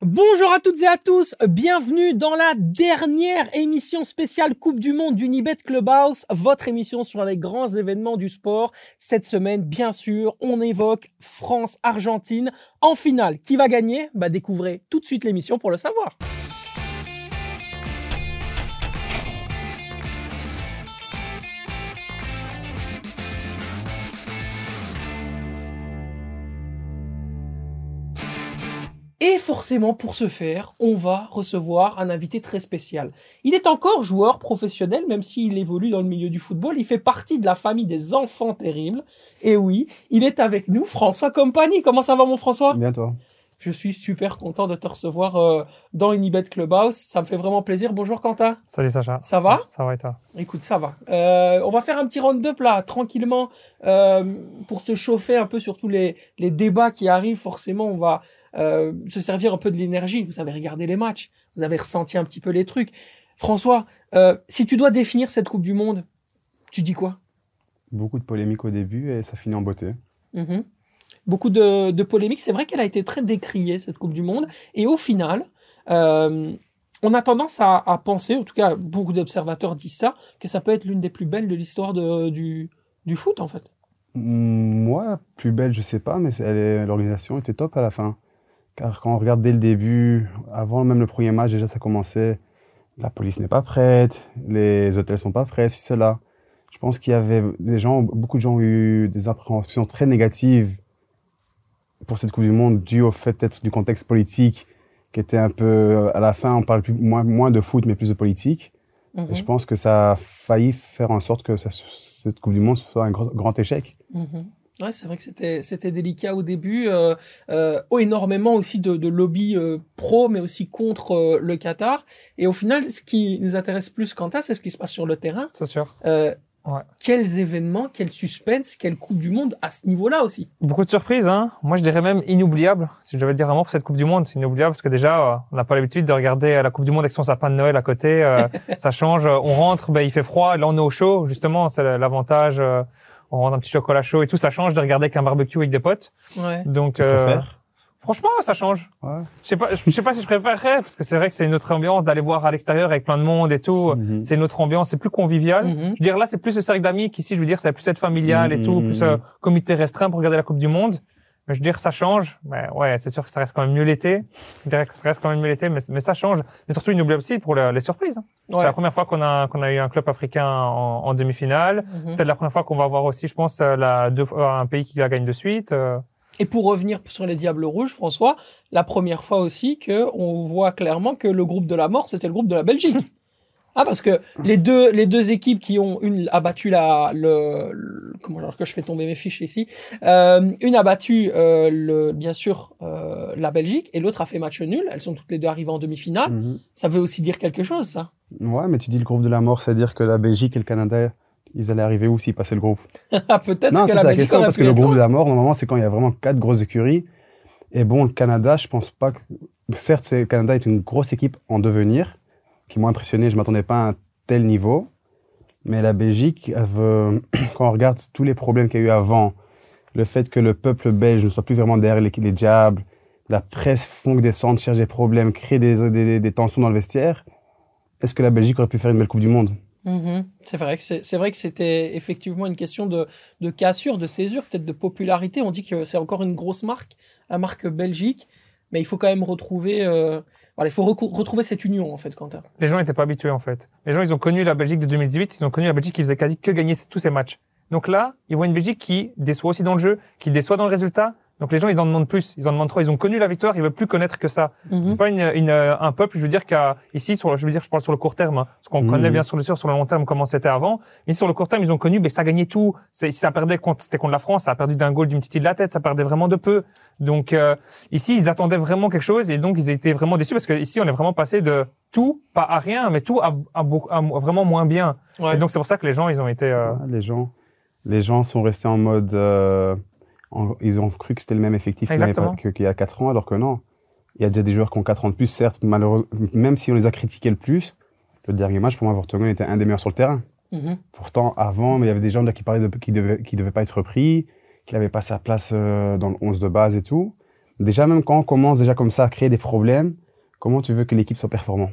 Bonjour à toutes et à tous, bienvenue dans la dernière émission spéciale Coupe du Monde d'Unibet Clubhouse, votre émission sur les grands événements du sport. Cette semaine, bien sûr, on évoque France-Argentine en finale. Qui va gagner? Bah découvrez tout de suite l'émission pour le savoir. Et forcément, pour ce faire, on va recevoir un invité très spécial. Il est encore joueur professionnel, même s'il évolue dans le milieu du football. Il fait partie de la famille des enfants terribles. Et oui, il est avec nous, François Compagnie. Comment ça va, mon François? Bien, toi Je suis super content de te recevoir euh, dans Unibet Clubhouse. Ça me fait vraiment plaisir. Bonjour, Quentin. Salut, Sacha. Ça va? Ça va et toi? Écoute, ça va. Euh, on va faire un petit round-up là, tranquillement, euh, pour se chauffer un peu sur tous les, les débats qui arrivent. Forcément, on va euh, se servir un peu de l'énergie. Vous avez regardé les matchs, vous avez ressenti un petit peu les trucs. François, euh, si tu dois définir cette Coupe du Monde, tu dis quoi? Beaucoup de polémiques au début et ça finit en beauté. Mhm. Beaucoup de, polémiques. C'est vrai qu'elle a été très décriée, cette Coupe du Monde. Et au final, euh, on a tendance à, penser, en tout cas beaucoup d'observateurs disent ça, que ça peut être l'une des plus belles de l'histoire du, foot, en fait. Moi, plus belle, je sais pas, mais l'organisation était top à la fin. Car quand on regarde dès le début, avant même le premier match, déjà ça commençait. La police n'est pas prête, les hôtels sont pas prêts, si cela. Je pense qu'il y avait des gens, beaucoup de gens ont eu des appréhensions très négatives pour cette Coupe du Monde, dû au fait peut-être du contexte politique qui était un peu, à la fin, on parle plus, moins, moins de foot, mais plus de politique. Mhm. Et je pense que ça a failli faire en sorte que ça- cette Coupe du Monde soit un gros- grand échec. Mhm. Ouais, c'est vrai que c'était c'était délicat au début. Euh, euh, oh, énormément aussi de, de lobby euh, pro, mais aussi contre euh, le Qatar. Et au final, ce qui nous intéresse plus, Quentin, c'est ce qui se passe sur le terrain. C'est sûr. Euh, Ouais. Quels événements, quel suspense, quelle Coupe du Monde à ce niveau-là aussi. Beaucoup de surprises, hein. Moi, je dirais même inoubliable. Si je devais dire un mot pour cette Coupe du Monde, c'est inoubliable parce que déjà, euh, on n'a pas l'habitude de regarder la Coupe du Monde avec son sapin de Noël à côté. euh, ça change. On rentre, ben, il fait froid. Là, on est au chaud. Justement, c'est l'avantage. euh, on rentre un petit chocolat chaud et tout. Ça change de regarder avec un barbecue avec des potes. Ouais. Donc, euh, franchement, ça change. Ouais. Je sais pas, je sais pas si je préférerais parce que c'est vrai que c'est une autre ambiance d'aller voir à l'extérieur avec plein de monde et tout. Mhm. C'est une autre ambiance. C'est plus convivial. Mhm. Je veux dire, là, c'est plus le cercle d'amis qu'ici, je veux dire, c'est plus être familial et tout, Mhm. plus euh, comité restreint pour regarder la Coupe du Monde. Mais je veux dire, ça change. Mais ouais, c'est sûr que ça reste quand même mieux l'été. Je dirais que ça reste quand même mieux l'été, mais, mais ça change. Mais surtout, inoubliable aussi pour le- les surprises. hein. C'est Ouais. la première fois qu'on a, qu'on a eu un club africain en, en demi-finale. C'est la première fois qu'on va avoir aussi, je pense, euh, la, deux, fois- un pays qui la gagne de suite. euh. Et pour revenir sur les Diables Rouges, François, la première fois aussi que on voit clairement que le groupe de la mort, c'était le groupe de la Belgique. Ah, parce que les deux, les deux équipes qui ont une a battu la, le, le- comment alors que je fais tomber mes fiches ici, euh, une a battu euh, le, bien sûr euh, la Belgique et l'autre a fait match nul. Elles sont toutes les deux arrivées en demi-finale. Mhm. Ça veut aussi dire quelque chose, ça. Ouais, mais tu dis le groupe de la mort, c'est-à-dire que la Belgique et le Canada, ils allaient arriver où s'ils passaient le groupe Ah, Peut-être Non, que c'est la question, parce que le groupe de la mort, normalement, c'est quand il y a vraiment quatre grosses écuries. Et bon, le Canada, je pense pas que. Certes, le Canada est une grosse équipe en devenir, qui m'a impressionné, je m'attendais pas à un tel niveau. Mais la Belgique, veut- quand on regarde tous les problèmes qu'il y a eu avant, le fait que le peuple belge ne soit plus vraiment derrière les, les diables, la presse font que descendre, cherche des problèmes, crée des, des- des- des tensions dans le vestiaire, est-ce que la Belgique aurait pu faire une belle Coupe du Monde? Mhm. C'est vrai que c'est vrai que c'était effectivement une question de, cassure, de césure, peut-être de popularité. On dit que c'est encore une grosse marque, la marque Belgique, mais il faut quand même retrouver, euh, il faut retrouver cette union en fait, Quentin. Les gens n'étaient pas habitués, en fait. Les gens, ils ont connu la Belgique de 2018, ils ont connu la Belgique qui faisait que gagner tous ces matchs. Donc là, ils voient une Belgique qui déçoit aussi dans le jeu, qui déçoit dans le résultat. Donc les gens, ils en demandent plus. Ils en demandent trop. Ils ont connu la victoire, ils veulent plus connaître que ça. Mhm. C'est pas une, une, euh, un peuple, je veux dire, qui a, ici, sur, le- je veux dire, je parle sur le court terme, hein, parce qu'on Mhm. connaît bien sûr, sûr sur le long terme comment c'était avant. Mais sur le court terme, ils ont connu, mais ça gagnait tout. Si ça perdait contre, c'était contre la France, ça a perdu d'un goal d'une petite de la tête, ça perdait vraiment de peu. Donc, euh, ici, ils attendaient vraiment quelque chose et donc ils étaient vraiment déçus parce que ici, on est vraiment passé de tout, pas à rien, mais tout à, à, beaucoup- à vraiment moins bien. Ouais. Et donc, c'est pour ça que les gens, ils ont été, euh, Ah, les gens, les gens sont restés en mode, euh, ils ont cru que c'était le même effectif qu'il y a 4 ans, alors que non. Il y a déjà des joueurs qui ont 4 ans de plus, certes, malheureusement, même si on les a critiqués le plus. Le dernier match, pour moi, Vortongen était un des meilleurs sur le terrain. Mhm. Pourtant, avant, il y avait des gens là qui parlaient de qui devaient, qui devaient pas être repris, qu'il n'avait pas sa place euh, dans le 11 de base et tout. Déjà, même quand on commence déjà comme ça à créer des problèmes, comment tu veux que l'équipe soit performante?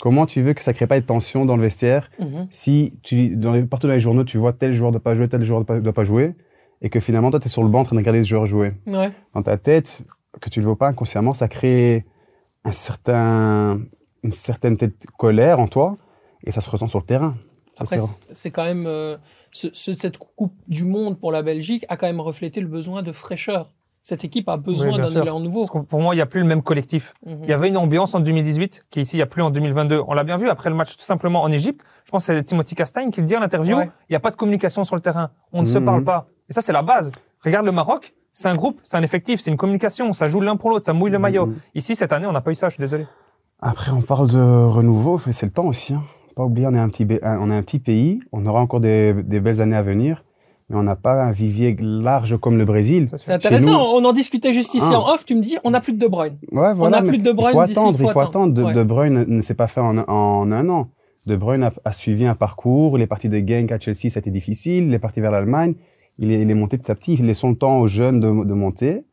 Comment tu veux que ça crée pas de tension dans le vestiaire Mhm. si tu, dans les- partout dans les journaux, tu vois tel joueur ne doit pas jouer, tel joueur ne doit pas jouer, et que finalement, toi, tu es sur le banc en train de regarder ce joueur jouer. Ouais. Dans ta tête, que tu le vois pas inconsciemment, ça crée un certain, une certaine peut-être colère en toi, et ça se ressent sur le terrain. Après, c'est- quand même euh, ce- ce- cette Coupe du Monde pour la Belgique a quand même reflété le besoin de fraîcheur. Cette équipe a besoin d'un élan nouveau. Pour moi, il n'y a plus le même collectif. Mhm. Il y avait une ambiance en 2018 qui ici, il n'y a plus en 2022. On l'a bien vu après le match tout simplement en Égypte. Je pense que c'est Timothy Castagne qui le dit en interview. Ouais. Il n'y a pas de communication sur le terrain. On ne se Mhm. parle pas. Et ça, c'est la base. Regarde le Maroc. C'est un groupe, c'est un effectif, c'est une communication. Ça joue l'un pour l'autre, ça mouille le maillot. Mhm. Ici, cette année, on n'a pas eu ça, je suis désolé. Après, on parle de renouveau, mais c'est le temps aussi. Hein. Pas oublier, on est un petit, on est un petit pays, on aura encore des, des belles années à venir, mais on n'a pas un vivier large comme le Brésil. C'est intéressant, nous- on en discutait juste ici Ah. en off, tu me dis, on n'a plus de De Bruyne. Ouais, voilà, a mais plus de De Bruyne Il faut attendre, il il faut attendre. De, Bruyne ne, s'est pas fait en, en un an. De Bruyne a, a suivi un parcours. Il est parti de Genk à Chelsea, été difficile. Il est parti vers l'Allemagne. Il est, il est monté petit à petit. Il laisse son temps aux jeunes de, de monter.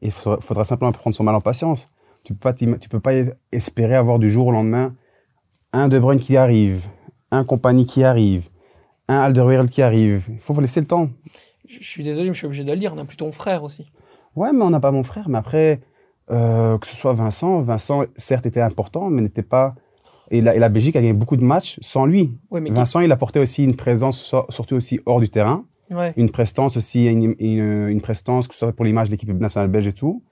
Et il faudra, faudra simplement prendre son mal en patience. Tu peux t'im- tu peux pas espérer avoir du jour au lendemain un De Bruyne qui arrive, un compagnie qui arrive, un Alderweireld qui arrive. Il faut laisser le temps. Je suis désolé, mais je suis obligé de le dire, on n'a plus ton frère aussi. Ouais, mais on n'a pas mon frère. Mais après, euh, que ce soit Vincent, Vincent, certes, était important, mais n'était pas. Et la, et la Belgique a gagné beaucoup de matchs sans lui. Mais Vincent, il apportait aussi une présence, surtout aussi hors du terrain, Ouais. une prestance aussi, une, une, une prestance, que ce soit pour l'image de l'équipe nationale belge et tout.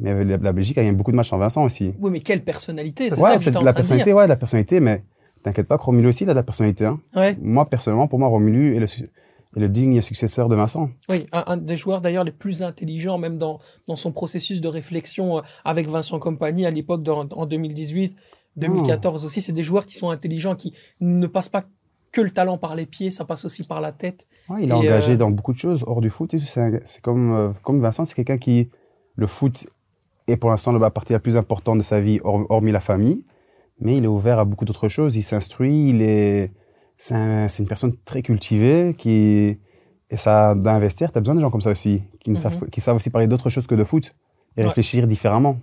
Mais la, la Belgique a gagné beaucoup de matchs sans Vincent aussi. Oui, mais quelle personnalité, c'est Ouais, ça que en la personnalité, ouais, la personnalité, mais t'inquiète pas que Romelu aussi, il a de la personnalité. Hein. Ouais. Moi, personnellement, pour moi, Romelu est le, est le digne successeur de Vincent. Oui, un, un des joueurs d'ailleurs les plus intelligents, même dans, dans son processus de réflexion euh, avec Vincent Compagnie à l'époque en 2018, 2014 aussi. C'est des joueurs qui sont intelligents, qui ne passent pas que le talent par les pieds, ça passe aussi par la tête. Ouais, il est engagé euh, dans beaucoup de choses hors du foot. C'est comme, euh, comme Vincent, c'est quelqu'un qui, le foot est pour l'instant la partie la plus importante de sa vie, hor- hormis la famille. Mais il est ouvert à beaucoup d'autres choses. Il s'instruit, il est, c'est un- c'est une personne très cultivée qui, et ça, vestiaire, tu as besoin de gens comme ça aussi, qui, ne Mhm. savent, qui savent aussi parler d'autres choses que de foot et Ouais. réfléchir différemment.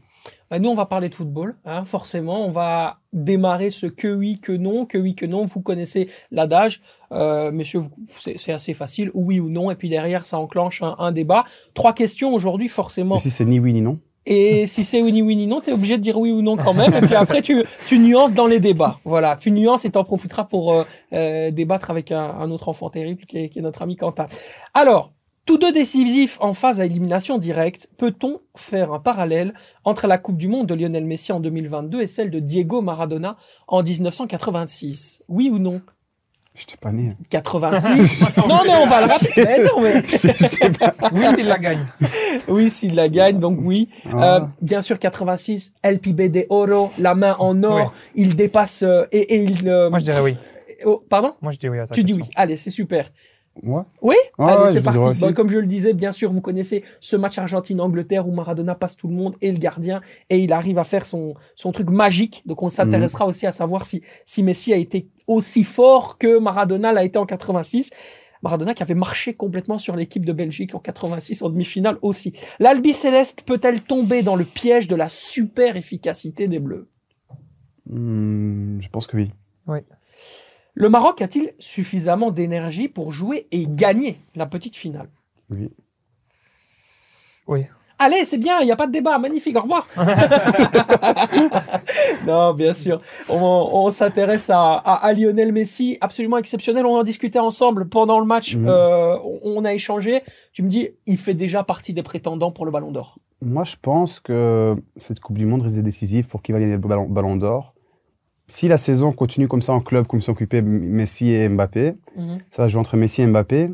Bah, nous, on va parler de football, hein, forcément. On va démarrer ce que oui, que non, que oui, que non. Vous connaissez l'adage. Euh, messieurs, c'est c'est assez facile, oui ou non. Et puis derrière, ça enclenche un, un débat. Trois questions aujourd'hui, forcément. Et si c'est ni oui ni non, Et si c'est oui ni oui ni non, t'es obligé de dire oui ou non quand même. Et puis après, tu, tu nuances dans les débats. Voilà, tu nuances et t'en profiteras pour euh, euh, débattre avec un, un autre enfant terrible qui est, qui est notre ami Quentin. Alors, tous deux décisifs en phase à élimination directe, peut-on faire un parallèle entre la Coupe du Monde de Lionel Messi en 2022 et celle de Diego Maradona en 1986 Oui ou non? Je t'ai pas né. 86 Non, mais on va le rappeler. Mais non, mais... Oui, s'il la gagne. Oui, s'il la gagne, donc oui. Ah. Euh, bien sûr, 86, El Pibe de Oro, la main en or, Ouais. il dépasse euh, et, et il. euh, Moi, je dirais oui. oh, pardon? Moi, je dis oui à ta Tu dis oui. Allez, c'est super. Ouais. Oui Allez, ouais, c'est parti. Bon, comme je le disais, bien sûr, vous connaissez ce match Argentine-Angleterre où Maradona passe tout le monde et le gardien et il arrive à faire son, son truc magique. Donc on s'intéressera aussi à savoir si, si Messi a été aussi fort que Maradona l'a été en 86. Maradona qui avait marché complètement sur l'équipe de Belgique en 86 en demi-finale aussi. L'Albi Céleste peut-elle tomber dans le piège de la super efficacité des Bleus? Hmm, je pense que oui. Le Maroc a-t-il suffisamment d'énergie pour jouer et gagner la petite finale? Oui. Oui. Allez, c'est bien, il n'y a pas de débat, magnifique, au revoir. non, bien sûr. On, on s'intéresse à, à, à Lionel Messi, absolument exceptionnel. On en discutait ensemble pendant le match. Euh, on, on a échangé. Tu me dis, il fait déjà partie des prétendants pour le Ballon d'Or. Moi, je pense que cette Coupe du Monde risque d'être décisive pour qui va gagner le ballon, ballon d'or. Si la saison continue comme ça en club, comme sont occupés Messi et Mbappé, Mhm. ça va jouer entre Messi et Mbappé.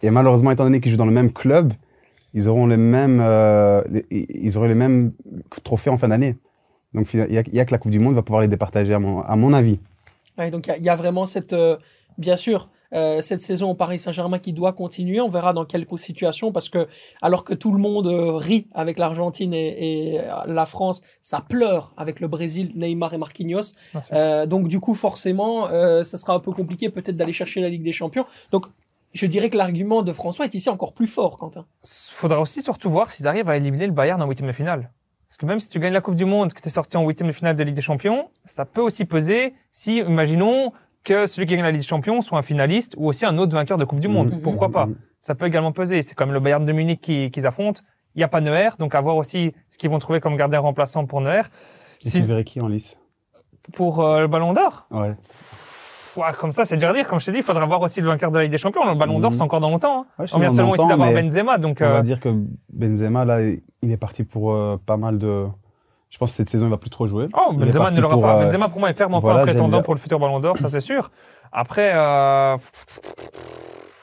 Et malheureusement, étant donné qu'ils jouent dans le même club, ils auront les mêmes, euh, les- ils auront les mêmes trophées en fin d'année. Donc, il y, a- que la Coupe du Monde va pouvoir les départager, à mon, à mon avis. Ouais, donc il y a- il y, a vraiment cette, euh, bien sûr, cette saison au Paris Saint-Germain qui doit continuer. On verra dans quelle situation parce que alors que tout le monde euh, rit avec l'Argentine et, et euh, la France, ça pleure avec le Brésil, Neymar et Marquinhos. Euh, donc du coup forcément, euh, ça sera un peu compliqué peut-être d'aller chercher la Ligue des Champions. Donc je dirais que l'argument de François est ici encore plus fort, Quentin. Faudra aussi surtout voir s'ils arrivent à éliminer le Bayern en huitième de finale. Parce que même si tu gagnes la Coupe du Monde, que tu es sorti en huitième de finale de Ligue des Champions, ça peut aussi peser si, imaginons, que celui qui gagne la Ligue des Champions soit un finaliste ou aussi un autre vainqueur de Coupe du Monde. Mhm. Pourquoi pas? Mhm. Ça peut également peser. C'est comme le Bayern de Munich qui- qu'ils affrontent. Il n'y a pas Neuer, donc à voir aussi ce qu'ils vont trouver comme gardien remplaçant pour Neuer. Et Si- tu verrais qui en lice? Pour euh, le Ballon d'Or, Ouais. Comme ça, c'est dur à dire. Comme je t'ai dit, il faudra voir aussi le vainqueur de la Ligue des Champions. Le Ballon d'Or, Mhm. c'est encore dans longtemps. hein. Ouais, On vient seulement ici d'avoir Benzema, donc On euh, va dire que Benzema, là, il est parti pour euh, pas mal de. Je pense que cette saison, il va plus trop jouer. Oh, Benzema ne l'aura pas. euh, Benzema, pour moi, est clairement voilà, pas un prétendant pour le futur Ballon d'Or, ça c'est sûr. Après, euh,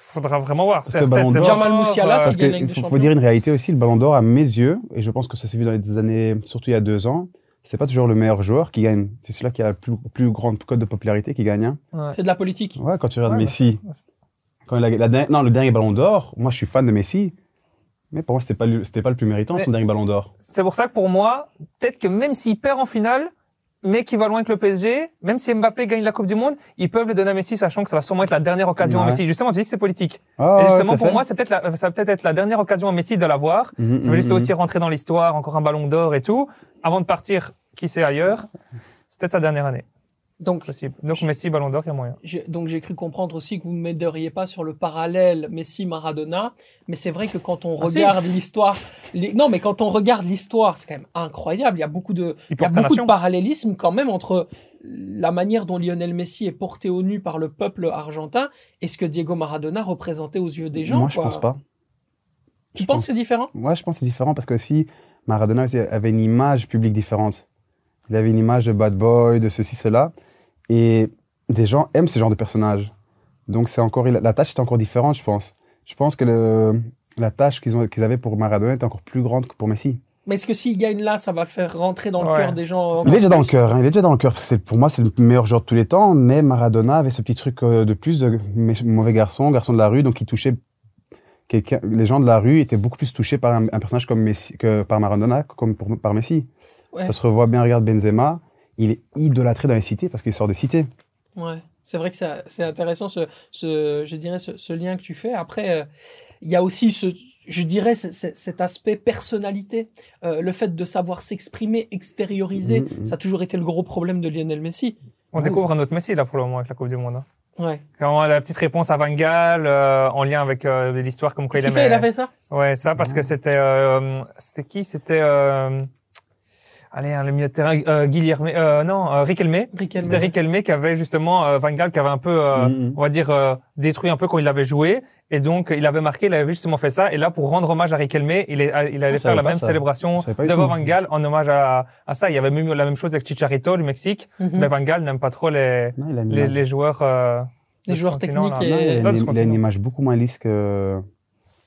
faudra vraiment voir. C'est d'Or- Jamal Musiala, euh, c'est- Parce qu'il des faut, faut dire une réalité aussi, le Ballon d'Or, à mes yeux, et je pense que ça s'est vu dans les années, surtout il y a deux ans, c'est pas toujours le meilleur joueur qui gagne. C'est celui qui a la plus, plus grande cote de popularité qui gagne. hein. ouais. C'est de la politique. Ouais, quand tu regardes Ouais, Messi, quand la dernière- non, le dernier Ballon d'Or, moi je suis fan de Messi, mais pour moi c'était pas, le- c'était pas le plus méritant Mais- son dernier Ballon d'Or. C'est pour ça que pour moi, peut-être que même s'il perd en finale, mais qu'il va loin que le PSG, même si Mbappé gagne la Coupe du Monde, ils peuvent le donner à Messi, sachant que ça va sûrement être la dernière occasion à. Messi. Justement, tu dis que c'est politique. Ah, Et justement, pour fait. moi, c'est peut-être la- ça va peut-être être la dernière occasion à Messi de l'avoir. Mhm, Ça va juste mhm, aussi rentrer dans l'histoire, encore un ballon d'or et tout, avant de partir, qui sait ailleurs. C'est peut-être sa dernière année, Donc, possible. Donc Messi, ballon d'or, il y a moyen. donc j'ai cru comprendre aussi que vous ne m'aideriez pas sur le parallèle Messi-Maradona, mais c'est vrai que quand on Ah, si. regarde l'histoire, les- non, mais quand on regarde l'histoire, c'est quand même incroyable. Il y a beaucoup de, Il il y a beaucoup de parallélisme quand même entre la manière dont Lionel Messi est porté au nu par le peuple argentin et ce que Diego Maradona représentait aux yeux des gens. Moi je quoi. pense pas. Tu Je penses pense- que c'est différent? Moi, je pense que c'est différent parce que aussi, Maradona avait une image publique différente. Il avait une image de bad boy, de ceci, cela. Et des gens aiment ce genre de personnage. Donc, c'est encore, la tâche est encore différente, je pense. Je pense que le, la tâche qu'ils avaient pour Maradona est encore plus grande que pour Messi. Mais est-ce que s'il gagne là, ça va le faire rentrer dans le cœur des gens Il est déjà dans le cœur. hein, il est déjà dans le cœur. Pour moi, c'est le meilleur joueur de tous les temps. Mais Maradona avait ce petit truc euh, de plus de mauvais garçon, garçon de la rue. Donc, il touchait. Les gens de la rue étaient beaucoup plus touchés par un, un personnage comme Messi que par Maradona, comme pour- par Messi. Ouais. Ça se revoit bien. Regarde Benzema. Il est idolâtré dans les cités parce qu'il sort des cités. Ouais, c'est vrai que ça- c'est intéressant ce, ce, je dirais ce, ce lien que tu fais. Après, euh, il y a aussi ce, je dirais ce- ce- cet aspect personnalité, Euh, le fait de savoir s'exprimer, extérioriser. Mhm, mhm. Ça a toujours été le gros problème de Lionel Messi. On découvre un autre Messi là pour le moment avec la Coupe du Monde. hein. Ouais. Quand la petite réponse à Van Gaal euh, en lien avec euh, l'histoire comme quoi il aimait. fait? Il a fait ça? Ouais, ça parce que c'était euh, c'était qui? C'était euh, allez hein, le milieu de terrain euh, Guilherme euh, non euh, Riquelme. Riquelme. C'était Riquelme qui avait justement euh, Van Gaal qui avait un peu euh, Mhm. on va dire euh, détruit un peu quand il avait joué et donc il avait marqué, il avait justement fait ça et là pour rendre hommage à Riquelme, il, est, il allait faire la même ça. célébration devant. Van Gaal en hommage à, à ça. Il y avait même la même chose avec Chicharito du Mexique, Mhm. mais Van Gaal n'aime pas trop les Non, les, image- les joueurs euh, Les joueurs techniques là. non, il a et- il a une image beaucoup moins lisse que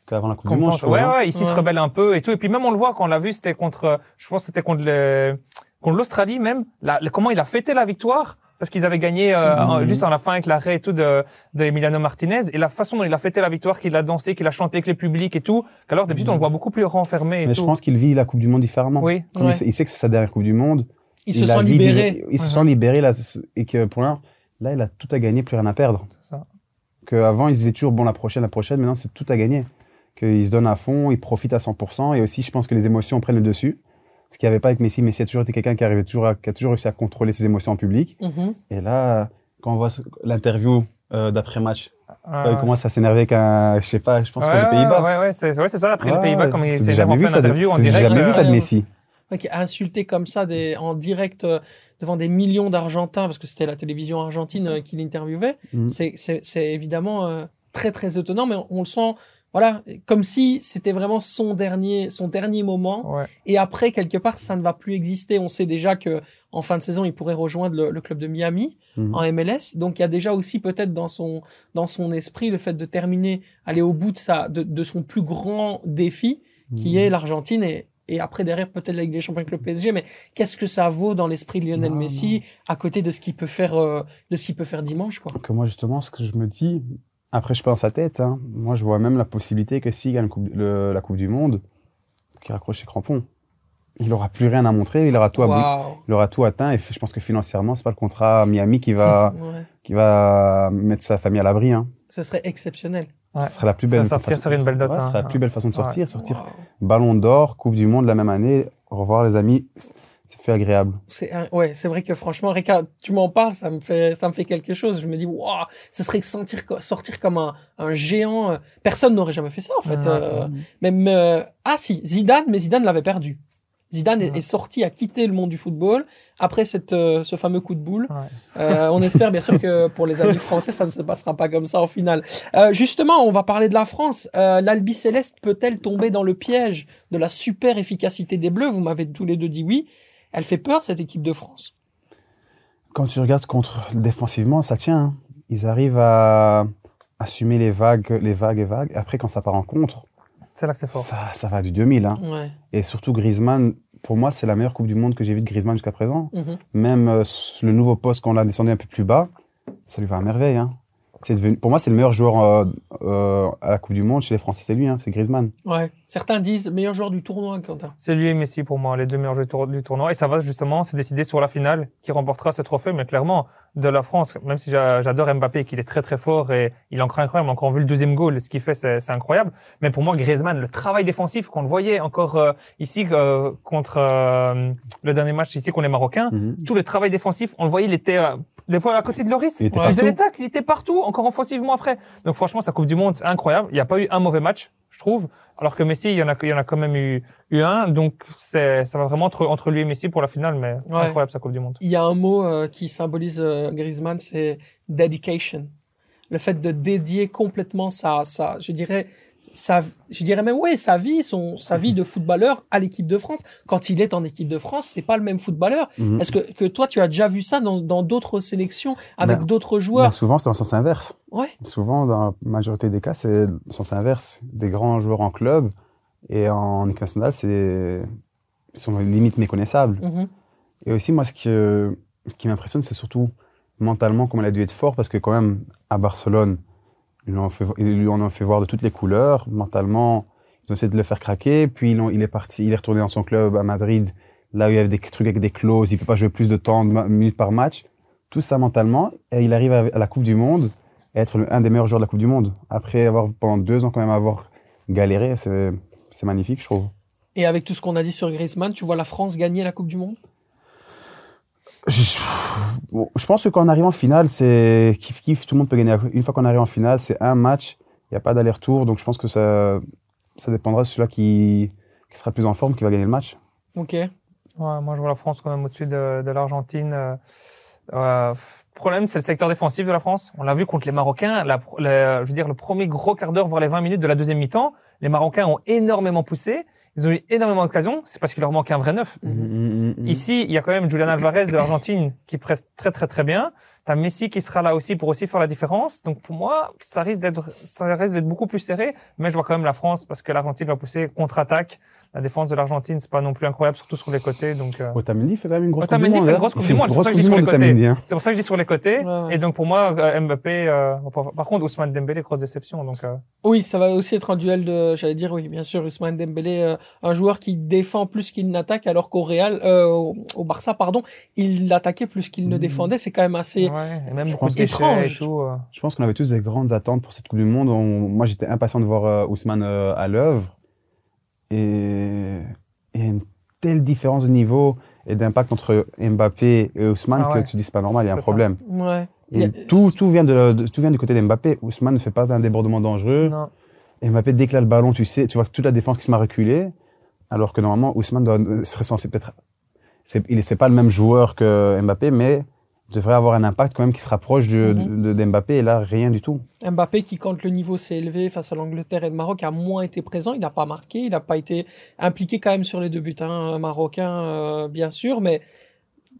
qu'avant la Coupe du Monde. Ouais, ouais, ici il se Ouais. rebelle un peu et tout. Et puis même on le voit quand on l'a vu, c'était contre, je pense c'était contre les, contre l'Australie même. La, la- comment il a fêté la victoire? Parce qu'ils avaient gagné euh, en- juste en la fin avec l'arrêt et tout de, de Emiliano Martinez et la façon dont il a fêté la victoire, qu'il a dansé, qu'il a chanté avec les publics et tout. Qu'alors d'habitude on le voit beaucoup plus renfermé et Mais je pense qu'il vit la Coupe du Monde différemment. Oui. Comme Ouais. il, sait, il sait que c'est sa dernière Coupe du Monde. Il se sent libéré. Il se sent libéré là, et que pour l'instant, là, il a tout à gagner, plus rien à perdre. C'est ça. Qu'avant, il se disait toujours, bon, la prochaine, la prochaine, maintenant, c'est tout à gagner. Qu'il se donne à fond, il profite à 100%, et aussi, je pense que les émotions prennent le dessus. Ce qu'il n'y avait pas avec Messi. Messi a toujours été quelqu'un qui, arrivait toujours à- qui a toujours réussi à contrôler ses émotions en public. Mhm. Et là, quand on voit l'interview euh, d'après-match, Ah, quand il commence à s'énerver qu'un, je sais pas, je pense ouais, que les Pays-Bas. Ouais, ouais, c'est ouais, c'est ça. Après les Ouais, Pays-Bas, ouais. comme il s'est jamais jamais vu ça interview en c'est direct. jamais vu ça de euh, Messi. Ouais, qui a insulté comme ça des, en direct euh, devant des millions d'Argentins, parce que c'était la télévision argentine euh, qui l'interviewait. Mhm. C'est- C'est c'est évidemment euh, très très étonnant, mais on, on le sent, voilà, comme si c'était vraiment son dernier, son dernier moment. Ouais. Et après, quelque part, ça ne va plus exister. On sait déjà que en fin de saison, il pourrait rejoindre le, le club de Miami Mhm. en MLS. Donc, il y a déjà aussi peut-être dans son dans son esprit le fait de terminer, aller au bout de sa de, de son plus grand défi, qui Mhm. est l'Argentine et et après derrière peut-être la Ligue des Champions avec le PSG. Mais qu'est-ce que ça vaut dans l'esprit de Lionel Non, Messi à côté de ce qu'il peut faire euh, de ce qu'il peut faire dimanche, quoi? que moi justement ce que je me dis après je suis pas dans sa tête hein, moi je vois même la possibilité que s'il gagne coupe- le- la coupe du monde qu'il raccroche ses crampons il aura plus rien à montrer il aura tout, Waouh. il aura tout atteint et je pense que financièrement c'est pas le contrat à Miami qui va Ouais. qui va mettre sa famille à l'abri hein. Ce serait exceptionnel. Ouais. Ce serait la plus belle sortir sur une belle Ouais, ce hein. serait la plus belle façon de Ouais. sortir. Sortir Wow. Ballon d'or, Coupe du Monde la même année. Au revoir les amis. C'est- C'est fait agréable. C'est ouais, c'est vrai que franchement, Rika, tu m'en parles, ça me fait, ça me fait quelque chose. Je me dis, waouh, ce serait sentir, sortir comme un, un géant. Personne n'aurait jamais fait ça, en fait. Ouais. euh, même, euh, ah si, Zidane, mais Zidane l'avait perdu. Zidane est, Ouais. est sorti, a quitté le monde du football après cette, euh, ce fameux coup de boule. Ouais. Euh, on espère bien sûr que pour les amis français, ça ne se passera pas comme ça au final. Euh, justement, on va parler de la France. Euh, L'Albi Céleste peut-elle tomber dans le piège de la super efficacité des Bleus? Vous m'avez tous les deux dit oui. Elle fait peur cette équipe de France. Quand tu regardes contre défensivement, ça tient. hein. Ils arrivent à assumer les vagues, les vagues et vagues. Après, quand ça part en contre, C'est là que c'est fort. ça, ça va du 2000. hein. Ouais. Et surtout Griezmann, pour moi, c'est la meilleure Coupe du Monde que j'ai vue de Griezmann jusqu'à présent. Mhm. Même euh, le nouveau poste qu'on l'a descendu un peu plus bas, ça lui va à merveille. hein. C'est devenu- pour moi, c'est le meilleur joueur euh, euh, à la Coupe du Monde chez les Français, c'est lui, hein, c'est Griezmann. Ouais. Certains disent meilleur joueur du tournoi, Quentin. C'est lui et Messi pour moi, les deux meilleurs joueurs du tour- du tournoi. Et ça va justement se décider sur la finale qui remportera ce trophée. Mais clairement, de la France, même si j'a- j'adore Mbappé et qu'il est très très fort et il est encore incroyable, encore vu le deuxième goal, ce qu'il fait, c'est c'est incroyable. Mais pour moi, Griezmann, le travail défensif qu'on le voyait encore euh, ici euh, contre euh, le dernier match ici contre les Marocains, Mhm. tout le travail défensif, on le voyait, il était euh, des fois à côté de Loris. Il était il partout. les tacles, il était partout, encore offensivement après. Donc franchement, sa Coupe du Monde, c'est incroyable. Il n'y a pas eu un mauvais match, je trouve. Alors que Messi, il y en a, il y en a quand même eu, eu un. Donc c'est, ça va vraiment entre, entre lui et Messi pour la finale, mais Ouais. incroyable sa Coupe du Monde. Il y a un mot euh, qui symbolise euh, Griezmann, c'est dedication. Le fait de dédier complètement sa, sa je dirais, sa, je dirais même, ouais, sa vie, son, sa vie de footballeur à l'équipe de France. Quand il est en équipe de France, c'est pas le même footballeur. Mhm. Est-ce que, que toi, tu as déjà vu ça dans, dans d'autres sélections avec Ben, d'autres Ben, joueurs? souvent, c'est en sens inverse. Ouais. Souvent, dans la majorité des cas, c'est le sens inverse. Des grands joueurs en club et en équipe nationale, c'est sont limite méconnaissables. Mhm. Et aussi, moi, ce qui, ce qui m'impressionne, c'est surtout mentalement comment il a dû être fort, parce que quand même, à Barcelone, ils, lui ont fait, en ont fait voir de toutes les couleurs. Mentalement, ils ont essayé de le faire craquer. Puis, il est parti, il est retourné dans son club à Madrid, là où il y avait des trucs avec des clauses, il peut pas jouer plus de temps, de minutes par match. Tout ça mentalement. Et il arrive à, la Coupe du Monde, être un des meilleurs joueurs de la Coupe du Monde. Après avoir, pendant deux ans, quand même, avoir galéré, c'est magnifique, je trouve. Et avec tout ce qu'on a dit sur Griezmann, tu vois la France gagner la Coupe du Monde? Je, pense que quand on arrive en finale, c'est kiff kiff, tout le monde peut gagner. Une fois qu'on arrive en finale, c'est un match, il n'y a pas d'aller-retour, donc je pense que ça, ça dépendra de celui-là qui, qui sera plus en forme qui va gagner le match. Ok. Moi, je vois la France quand même au-dessus de, l'Argentine. Euh, euh, problème, c'est le secteur défensif de la France. On l'a vu contre les Marocains. Je veux dire, le premier gros quart d'heure, voire les 20 minutes de la deuxième mi-temps, les Marocains ont énormément poussé. Ils ont eu énormément d'occasions. C'est parce qu'il leur manquait un vrai neuf. Mhm. Ici, il y a quand même Julian Alvarez de l'Argentine qui presse très très très bien. T'as Messi qui sera là aussi pour aussi faire la différence. Donc pour moi, ça risque d'être ça risque d'être beaucoup plus serré. Mais je vois quand même la France parce que l'Argentine va pousser contre-attaque. La défense de l'Argentine, c'est pas non plus incroyable, surtout sur les côtés. Donc euh, Otamendi fait quand même une grosse Otamendi Coupe du fait Monde. une grosse Coupe fait du une Monde, c'est pour grosse ça que Coupe je du dis Monde, sur les hein. c'est pour ça que je dis sur les côtés. Ouais, ouais. Et donc pour moi, euh, Mbappé. euh, par, contre, Ousmane Dembélé, grosse déception. Donc euh, Oui, ça va aussi être un duel de, j'allais dire, oui, bien sûr, Ousmane Dembélé, euh, un joueur qui défend plus qu'il n'attaque, alors qu'au Real, euh, au, Barça, pardon, il attaquait plus qu'il ne Mhm. défendait. C'est quand même assez. ouais, et même je pense étrange. et tout. euh. Je pense qu'on avait tous des grandes attentes pour cette Coupe du Monde. On- moi, j'étais impatient de voir euh, Ousmane euh, à l'œuvre. Et il y a une telle différence de niveau et d'impact entre Mbappé et Ousmane Ah que tu dis c'est pas normal, il y a un ça. problème. Ouais. Et a- tout, tout, vient de, de- tout vient du côté d'Mbappé. Ousmane ne fait pas un débordement dangereux. Non. Mbappé, a le ballon, tu sais, tu vois que toute la défense qui se met à reculer. Alors que normalement, Ousmane doit, serait censé peut-être. C'est, il n'est pas le même joueur que Mbappé, mais devrait avoir un impact quand même qui se rapproche de, Mhm. d'Mbappé. Et là, rien du tout. Mbappé, qui, quand le niveau s'est élevé face à l'Angleterre et le Maroc, a moins été présent. Il n'a pas marqué. Il n'a pas été impliqué quand même sur les deux buts hein, marocains, euh, bien sûr. Mais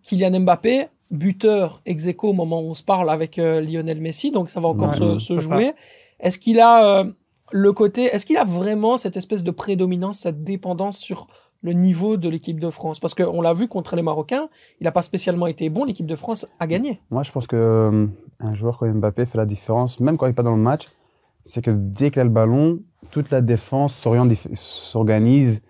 Kylian Mbappé, buteur ex aequo au moment où on se parle avec euh, Lionel Messi. Donc ça va encore Ouais, se, ouais, se jouer. Est-ce qu'il a euh, le côté, est-ce qu'il a vraiment cette espèce de prédominance, cette dépendance sur le niveau de l'équipe de France Parce qu'on l'a vu contre les Marocains, il n'a pas spécialement été bon. L'équipe de France a gagné. Moi, je pense que euh, un joueur comme Mbappé fait la différence, même quand il n'est pas dans le match. C'est que dès qu'il a le ballon, toute la défense s'organise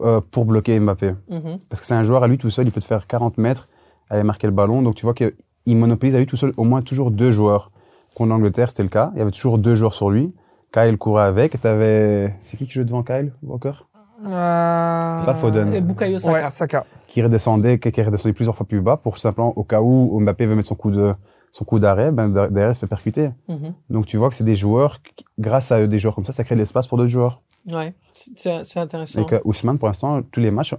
euh, pour bloquer Mbappé. Mhm. Parce que c'est un joueur à lui tout seul, il peut te faire 40 mètres, aller marquer le ballon. Donc tu vois qu'il monopolise à lui tout seul au moins toujours deux joueurs. Contre l'Angleterre, c'était le cas. Il y avait toujours deux joueurs sur lui. Kyle courait avec. C'est qui qui jouait devant Kyle Walker? C'était pas Foden. Et Bukayo Saka. Ouais, Saka. Qui redescendait, qui qui redescendait plusieurs fois plus bas pour simplement au cas où Mbappé veut mettre son coup de son coup d'arrêt, ben derrière il se fait percuter. Mhm. Donc tu vois que c'est des joueurs, qui- grâce à eux, des joueurs comme ça, ça crée de l'espace pour d'autres joueurs. Ouais, c'est- intéressant. Et que Ousmane, pour l'instant, tous les matchs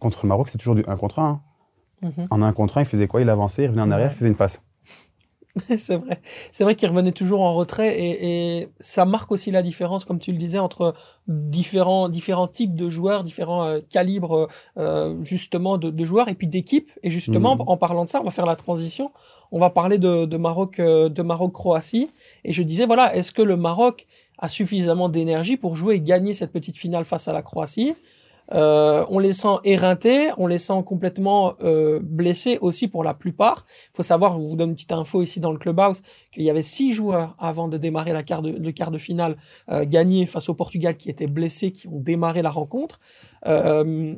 contre le Maroc, c'est toujours du 1 contre 1. Mhm. En 1 contre 1, il faisait quoi? Il avançait, il revenait en arrière, Ouais. il faisait une passe. c'est vrai. C'est vrai qu'il revenait toujours en retrait et, et ça marque aussi la différence, comme tu le disais, entre différents, différents types de joueurs, différents euh, calibres euh, justement de, de joueurs et puis d'équipes. Et justement, Mhm. en parlant de ça, on va faire la transition. On va parler de, de Maroc, euh, de Maroc-Croatie. Et je disais, voilà, est-ce que le Maroc a suffisamment d'énergie pour jouer et gagner cette petite finale face à la Croatie? Euh, on les sent éreintés, on les sent complètement euh, blessés aussi pour la plupart. Il faut savoir, je vous donne une petite info ici dans le clubhouse, qu'il y avait six joueurs avant de démarrer la quart de, le quart de finale euh, gagné face au Portugal qui étaient blessés, qui ont démarré la rencontre. Euh,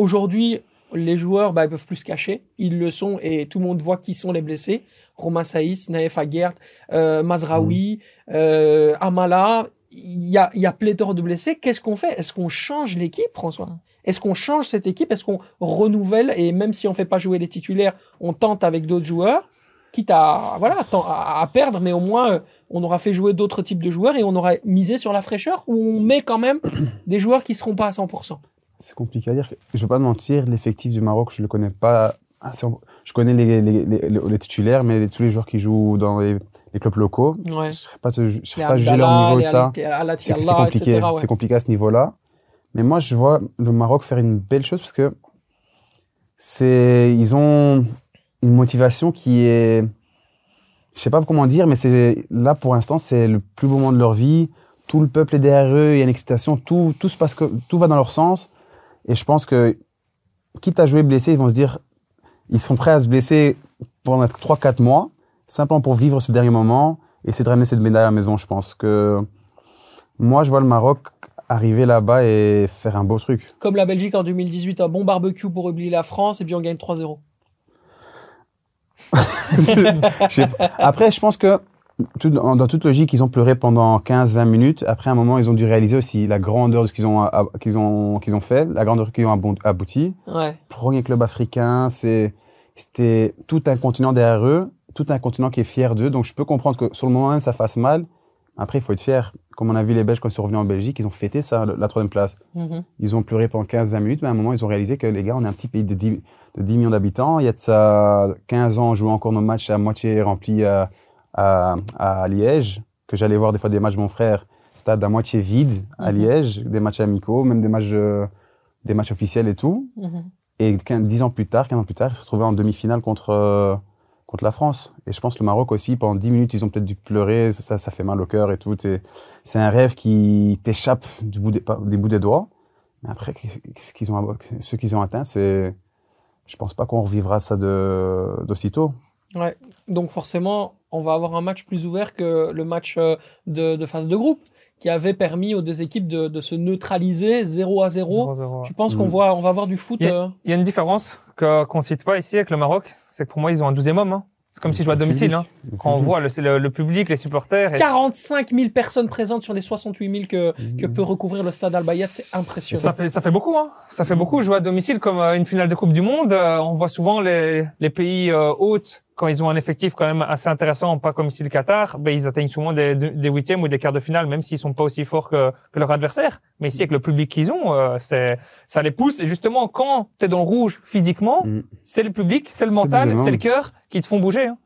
Aujourd'hui, les joueurs bah, ils peuvent plus se cacher, ils le sont et tout le monde voit qui sont les blessés. Romain Saïs, Naef Aguert, euh, Mazraoui, euh, Amala, il y a, il y a pléthore de blessés. Qu'est-ce qu'on fait? Est-ce qu'on change l'équipe, François? Est-ce qu'on change cette équipe? Est-ce qu'on renouvelle? Et même si on fait pas jouer les titulaires, on tente avec d'autres joueurs, quitte à voilà à, à perdre, mais au moins euh, on aura fait jouer d'autres types de joueurs et on aura misé sur la fraîcheur ou on met quand même des joueurs qui seront pas à 100%. C'est compliqué à dire. Je vais pas te mentir, l'effectif du Maroc, je le connais pas. assez en- Je connais les, les, les, les- les titulaires, mais tous les joueurs qui jouent dans les, clubs locaux, Ouais. je ne serais pas, je serais pas jugé leur niveau de ça. C'est compliqué. etc., ouais. C'est compliqué à ce niveau-là. Mais moi, je vois le Maroc faire une belle chose parce que c'est, ils ont une motivation qui est, je sais pas comment dire, mais c'est là pour l'instant, c'est le plus beau moment de leur vie. Tout le peuple est derrière eux, il y a une excitation, tout, tout se passe, que, tout va dans leur sens. Et je pense que, quitte à jouer blessé, ils vont se dire, ils sont prêts à se blesser pendant 3-4 mois, simplement pour vivre ce dernier moment et essayer de ramener cette médaille à la maison. Je pense que moi, je vois le Maroc arriver là-bas et faire un beau truc. Comme la Belgique en 2018, un bon barbecue pour oublier la France et puis on gagne 3-0. Je sais pas. Après, je pense que tout- dans dans toute logique, ils ont pleuré pendant 15-20 minutes. Après, un moment, ils ont dû réaliser aussi la grandeur de ce qu'ils ont, qu'ils ont, qu'ils ont fait, la grandeur qu'ils ont abouti. Ouais. Premier club africain, c'est, c'était tout un continent derrière eux, tout un continent qui est fier d'eux. Donc, je peux comprendre que sur le moment, ça fasse mal. Après, il faut être fier. Comme on a vu les Belges quand ils sont revenus en Belgique, ils ont fêté ça, la troisième place. Mhm. Ils ont pleuré pendant 15-20 minutes, mais à un moment, ils ont réalisé que les gars, on est un petit pays de 10, de 10 millions d'habitants. Il y a de ça 15 ans, on jouait encore nos matchs à moitié remplis à, à, à Liège, que j'allais voir des fois des matchs de mon frère, stade à moitié vide à Mhm. Liège, des matchs amicaux, même des matchs, euh, des matchs officiels et tout. Mhm. Et 15 10 ans plus tard, 15 ans plus tard, ils se retrouvaient en demi-finale contre, euh, contre la France. Et je pense que le Maroc aussi, pendant 10 minutes, ils ont peut-être dû pleurer, ça, ça fait mal au cœur et tout. Et C'est un rêve qui t'échappe du bout des, des bouts des doigts. Mais après, ce qu'ils ont, ce qu'ils ont atteint, c'est. Je pense pas qu'on revivra ça de- d'aussitôt. Ouais. Donc forcément, on va avoir un match plus ouvert que le match euh, de, de phase de groupe qui avait permis aux deux équipes de, de se neutraliser 0 à 0. 0-0, ouais. Tu penses qu'on Mhm. voit, on va avoir du foot euh, Il y a une différence que- qu'on cite pas ici avec le Maroc, c'est que pour moi, ils ont un 12e homme. hein. C'est comme si je jouais à domicile. Hein. Quand on voit le, le, le public, les supporters. et- 45 000 personnes présentes sur les 68 000 que, que Mhm. peut recouvrir le stade Al-Bayat, c'est impressionnant. Ça fait, ça fait beaucoup, hein. Ça fait beaucoup. Jouer à domicile comme euh, une finale de Coupe du Monde. euh, on voit souvent les, les pays euh, hôtes, quand ils ont un effectif quand même assez intéressant, pas comme ici le Qatar, ben, ils atteignent souvent des, des huitièmes ou des quarts de finale, même s'ils sont pas aussi forts que, que leur adversaire. Mais ici, avec le public qu'ils ont, euh, c'est, ça les pousse. Et justement, quand tu es dans le rouge physiquement, Mhm. c'est le public, c'est le mental, c'est le cœur qui te font bouger. Hein.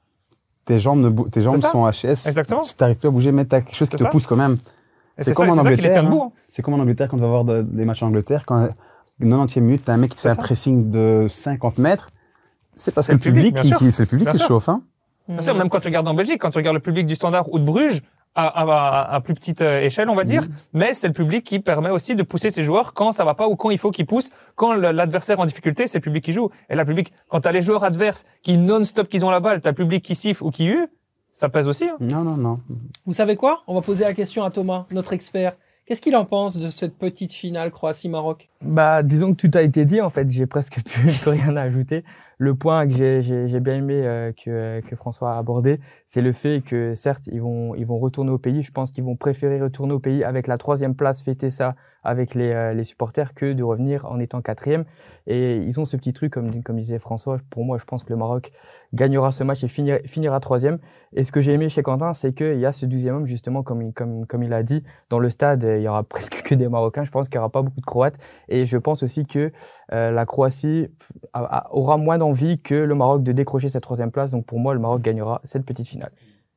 Tes jambes, ne bou- tes jambes sont HS. Exactement. Tu n'arrives plus à bouger, mais tu as quelque chose qui te ça. pousse quand même. C'est comme ça, en Angleterre, hein. hein. C'est comme en Angleterre quand on va voir de- des matchs en Angleterre, quand 90e minute, t'as un mec qui te fait un pressing de 50 mètres. C'est parce que le le public, qui, qui- c'est le public qui chauffe. Hein. Bien sûr, même quand tu regardes en Belgique, quand tu regardes le public du Standard ou de Bruges, à, à, à- plus petite euh, échelle, on va dire, mais c'est le public qui permet aussi de pousser ses joueurs quand ça va pas ou quand il faut qu'ils poussent. Quand l'adversaire en difficulté, c'est le public qui joue. Et là, le public, quand tu as les joueurs adverses qui non-stop qu'ils ont la balle, tu as le public qui siffle ou qui hue, ça pèse aussi. hein. Non, non, non. Vous savez quoi? On va poser la question à Thomas, notre expert. Qu'est-ce qu'il en pense de cette petite finale Croatie-Maroc? Bah, disons que tout a été dit, en fait. J'ai presque plus rien à ajouter. Le point que j'ai- bien aimé euh, que, que François a abordé, c'est le fait que certes, ils vont, ils vont retourner au pays. Je pense qu'ils vont préférer retourner au pays avec la troisième place, fêter ça avec les, euh, les supporters que de revenir en étant quatrième. Et ils ont ce petit truc, comme, disait François, pour moi, je pense que le Maroc gagnera ce match et finira, troisième. Et ce que j'ai aimé chez Quentin, c'est qu'il y a ce douzième homme, justement, comme, il- comme, il a dit, dans le stade, il y aura presque que des Marocains. Je pense qu'il n'y aura pas beaucoup de Croates. Et je pense aussi que euh, la Croatie aura moins d'envie que le Maroc de décrocher cette troisième place. Donc pour moi, le Maroc gagnera cette petite finale.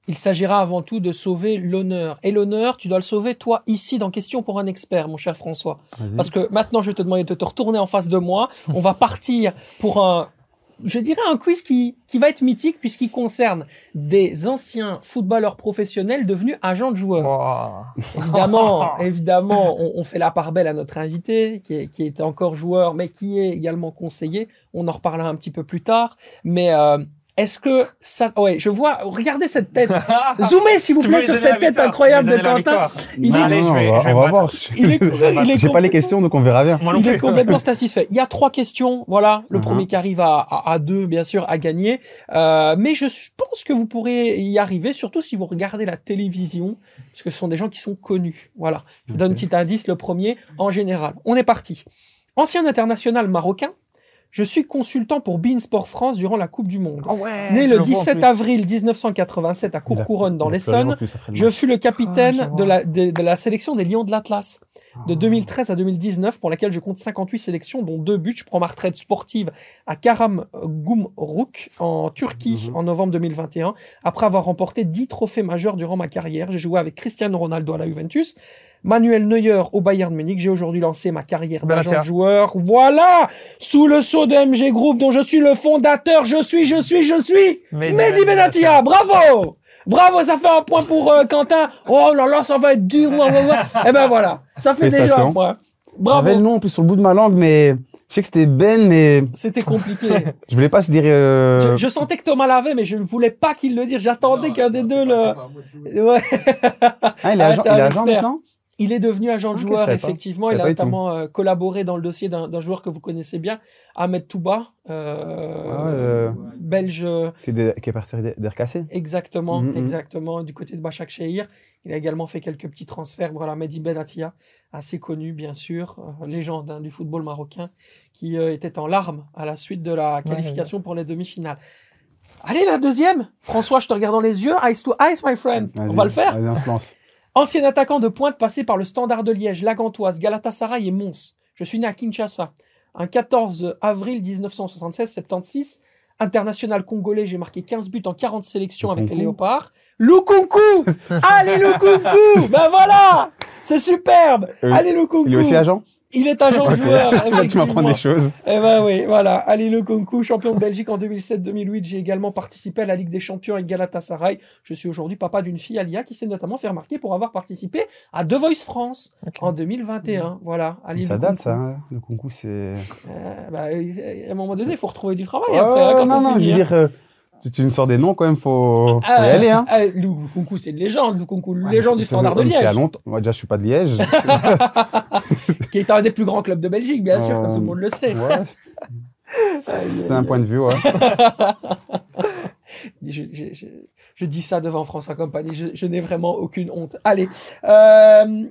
Il s'agira avant tout de sauver l'honneur. Et l'honneur, tu dois le sauver, toi, ici, dans Question pour un expert, mon cher François. Parce que maintenant, je vais te demander de te retourner en face de moi. On va partir pour un, je dirais un quiz qui, qui va être mythique puisqu'il concerne des anciens footballeurs professionnels devenus agents de joueurs. Wow. Évidemment, évidemment, on, on fait la part belle à notre invité, qui, est, qui était encore joueur, mais qui est également conseiller. On en reparlera un petit peu plus tard. Mais euh, est-ce que ça... Ouais, je vois... Regardez cette tête. Zoomez, s'il vous plaît, sur cette tête incroyable de Quentin. Il est- Allez, je vais, on va, je vais on va me voir. battre. Il est- il est J'ai pas les questions, donc on verra bien. Il est complètement satisfait. Il y a trois questions. Voilà, le Mhm. premier qui arrive à, à, à deux, bien sûr, à gagner. Euh, mais je pense que vous pourrez y arriver, surtout si vous regardez la télévision, parce que ce sont des gens qui sont connus. Voilà. Je vous donne un petit indice. Le premier, en général. On est parti. Ancien international marocain. Je suis consultant pour Bein Sport France durant la Coupe du Monde. Oh ouais, Né le vois en 17 plus. avril 1987 à Courcouronne dans l'Essonne, je fus le Ah, capitaine de la, de, de la sélection des Lions de l'Atlas de Ah. 2013 à 2019 pour laquelle je compte 58 sélections dont deux buts. Je prends ma retraite sportive à Karam Gumruk en Turquie Mhm. en novembre 2021 après avoir remporté 10 trophées majeurs durant ma carrière. J'ai joué avec Cristiano Ronaldo à la Juventus, Manuel Neuer au Bayern Munich. J'ai aujourd'hui lancé ma carrière d'agent Benatia. de joueur. Voilà Sous le sceau de MG Group dont je suis le fondateur. Je suis, je suis, je suis Mehdi Benatia. Bravo Bravo, ça fait un point pour euh, Quentin. Oh là là, ça va être dur. ouais, ouais, ouais. Eh ben voilà, ça fait déjà un point. J'avais le Bravo. nom en plus sur le bout de ma langue, mais je sais que c'était Ben, mais C'était compliqué. je voulais pas se dire. euh, Je, je sentais que Thomas l'avait, mais je ne voulais pas qu'il le dise. J'attendais qu'un des deux le. Ouais. Ah, il est agent, il est maintenant? Il est devenu agent de Ok, je joueur, effectivement. Il a notamment euh, collaboré dans le dossier d'un joueur que vous connaissez bien, Ahmed Touba, euh, Ah euh, belge. qui est, qui est parti d'RKC. Exactement, Mhm, mhm. exactement, du côté de Bachak Shehir. Il a également fait quelques petits transferts. Voilà, Mehdi Benatia, assez connu, bien sûr, euh, légende hein, du football marocain, qui était en larmes à la suite de la qualification pour les demi-finales. Allez, la deuxième François, je te regarde dans les yeux. Ice to ice, my friend. On va le faire Vas-y, on se lance. Ancien attaquant de pointe passé par le Standard de Liège, la Gantoise, Galatasaray et Mons. Je suis né à Kinshasa. Un 14 avril 1976-76. International congolais, j'ai marqué 15 buts en 40 sélections avec les. Léopards. Lukunku Allez Lukunku Ben voilà C'est superbe Euh, Allez Lukunku Il est aussi agent? Il est agent Ok. joueur, Là, tu m'apprends des choses. Eh ben oui, voilà. Ali Lukunku, champion de Belgique en 2007-2008. J'ai également participé à la Ligue des Champions avec Galatasaray. Je suis aujourd'hui papa d'une fille, Alia, qui s'est notamment fait remarquer pour avoir participé à The Voice France en 2021. Voilà. Ali Ça Lukunku. date, ça. hein. Le concours, c'est. Euh, bah, euh, à un moment donné, il faut retrouver du travail Ouais, après, hein, quand non, on non, je finit. veux hein. dire, euh, tu, tu me sors des noms quand même, faut, faut y aller. Hein. ah, Lukunku, c'est une légende. Lukunku, Ouais, légende du Standard de C'est à Liège, longtemps. Moi, déjà, je suis pas de Liège. qui est un des plus grands clubs de Belgique, bien sûr, Euh, comme tout le monde le sait. Ouais. C'est un point de vue, ouais. Je, je- je- je dis ça devant François Compagnie, je, je n'ai vraiment aucune honte. Allez, euh,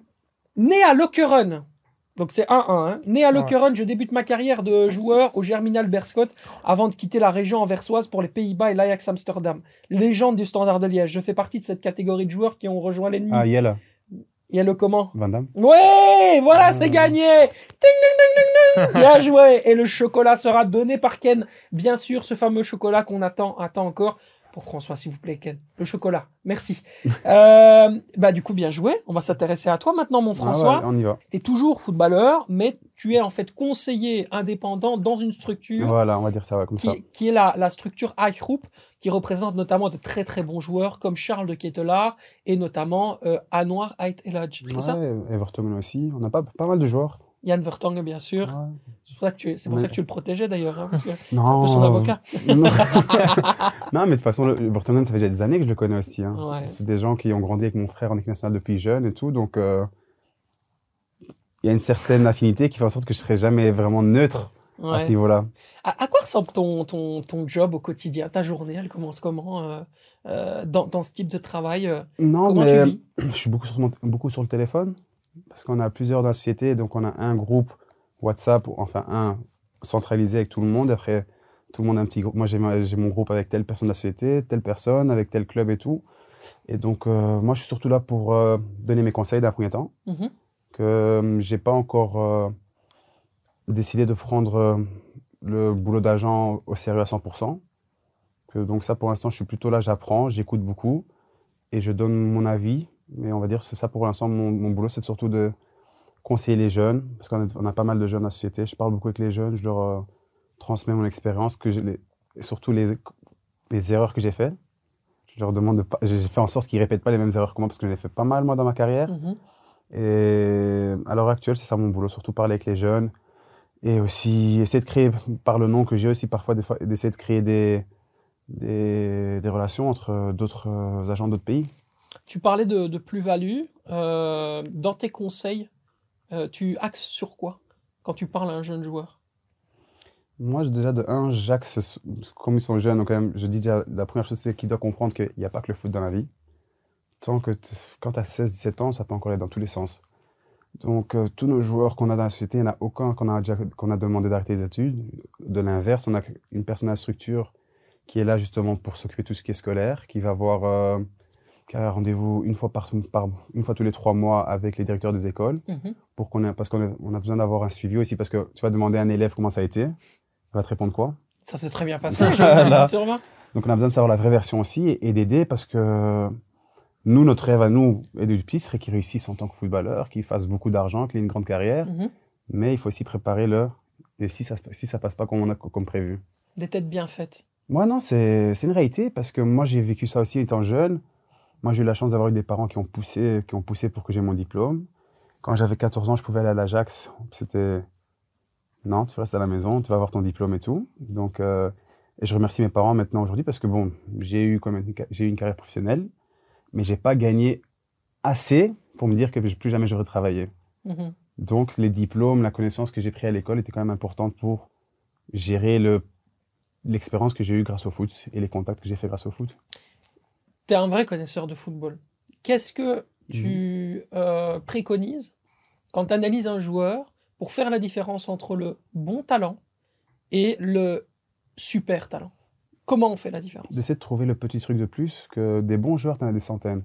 né à Lokeren, donc c'est 1-1. Hein. Né à. Lokeren, je débute ma carrière de joueur au Germinal Beerschot avant de quitter la région anversoise pour les Pays-Bas et l'Ajax Amsterdam. Légende du Standard de Liège. Je fais partie de cette catégorie de joueurs qui ont rejoint l'ennemi. Ah, Yel, Il y a le comment? Van Damme. Ouais, voilà, c'est gagné. Ding, ding, ding, ding, ding. Bien joué. Et le chocolat sera donné par Ken. Bien sûr, ce fameux chocolat qu'on attend, attend encore. Pour François, s'il vous plaît, Ken. Le chocolat. Merci. Euh, bah, du coup, bien joué. On va s'intéresser à toi maintenant, mon François. Ah ouais, on y va. Tu es toujours footballeur, mais tu es en fait conseiller indépendant dans une structure Voilà, on va dire ça, ouais, comme ça. qui, qui est la, la structure High Group, qui représente notamment de très très bons joueurs comme Charles de Ketelaar et notamment euh, Anwar Ait Eladj. C'est ça? Ouais, Everton aussi. On a pas, pas mal de joueurs. Yann Vertonghen, bien sûr. Ouais. C'est pour ça que tu, c'est pour Mais- ça que tu le protégeais d'ailleurs, hein, parce que un Non. peu son avocat. non, Non, mais de toute façon, le ça fait déjà des années que je le connais aussi. hein. Ouais. C'est des gens qui ont grandi avec mon frère en équipe nationale depuis jeune et tout. Donc, euh, il y a une certaine affinité qui fait en sorte que je serai jamais vraiment neutre à ce niveau-là. À, à quoi ressemble ton, ton, ton job au quotidien? Ta journée, elle commence comment euh, euh, dans, dans ce type de travail Non, mais je suis beaucoup sur, mon- beaucoup sur le téléphone parce qu'on a plusieurs dans la société. Donc, on a un groupe WhatsApp, enfin un centralisé avec tout le monde. Après, tout le monde a un petit groupe. Moi, j'ai mon groupe avec telle personne de la société, telle personne, avec tel club et tout. Et donc, euh, moi, je suis surtout là pour euh, donner mes conseils d'un premier temps. Mhm. Que euh, j'ai pas encore euh, décidé de prendre le boulot d'agent au sérieux à 100%. Que, donc, ça, pour l'instant, je suis plutôt là, j'apprends, j'écoute beaucoup et je donne mon avis. Mais on va dire, c'est ça pour l'instant, mon, mon boulot, c'est surtout de conseiller les jeunes, parce qu'on a, pas mal de jeunes dans la société. Je parle beaucoup avec les jeunes, je leur euh, transmets mon expérience, que j'ai les- et surtout les, les erreurs que j'ai faites. Je leur demande de pas, j'ai fait en sorte qu'ils répètent pas les mêmes erreurs que moi, parce que j'en ai fait pas mal, moi, dans ma carrière. Mhm. Et à l'heure actuelle, c'est ça mon boulot, surtout parler avec les jeunes. Et aussi essayer de créer, par le nom que j'ai aussi parfois, des fois, d'essayer de créer des, des, des relations entre d'autres euh, agents d'autres pays. Tu parlais de, plus-value. euh, dans tes conseils, euh, tu axes sur quoi quand tu parles à un jeune joueur? Moi, déjà, de un, j'axe, comme ils sont jeunes, donc quand même, je dis déjà, la première chose, c'est qu'ils doivent comprendre qu'il n'y a pas que le foot dans la vie. Tant que, quand tu as 16-17 ans, ça peut encore aller dans tous les sens. Donc, euh, tous nos joueurs qu'on a dans la société, il n'y en a aucun qu'on a, qu'on a demandé d'arrêter les études. De l'inverse, on a une personne à la structure qui est là justement pour s'occuper de tout ce qui est scolaire, qui va voir, qui a un rendez-vous une fois, par, par- une fois tous les trois mois avec les directeurs des écoles Mhm. pour qu'on ait- parce qu'on a, on a besoin d'avoir un suivi aussi, parce que tu vas demander à un élève comment ça a été, il va te répondre quoi? Ça s'est très bien passé. Donc on a besoin de savoir la vraie version aussi et, et d'aider parce que nous, notre rêve à nous et du petit serait qu'il réussisse en tant que footballeur, qu'il fasse beaucoup d'argent, qu'il ait une grande carrière, Mhm. mais il faut aussi préparer le et si ça si ça passe pas comme on a comme prévu. Des têtes bien faites. Moi non, c'est c'est une réalité parce que moi j'ai vécu ça aussi étant jeune. Moi j'ai eu la chance d'avoir eu des parents qui ont poussé qui ont poussé pour que j'ai mon diplôme. Quand j'avais 14 ans, je pouvais aller à l'Ajax, c'était non, tu restes à la maison, tu vas avoir ton diplôme et tout. Donc euh, et je remercie mes parents maintenant aujourd'hui parce que bon, j'ai eu quand même j'ai eu une carrière professionnelle, mais j'ai pas gagné assez pour me dire que plus jamais j'aurais travaillé. Mhm. Donc les diplômes, la connaissance que j'ai pris à l'école était quand même importante pour gérer le l'expérience que j'ai eue grâce au foot et les contacts que j'ai fait grâce au foot. Tu es un vrai connaisseur de football. Qu'est-ce que tu euh, préconises quand tu analyses un joueur pour faire la différence entre le bon talent et le super talent? Comment on fait la différence? D'essayer de trouver le petit truc de plus, que des bons joueurs, tu en as des centaines.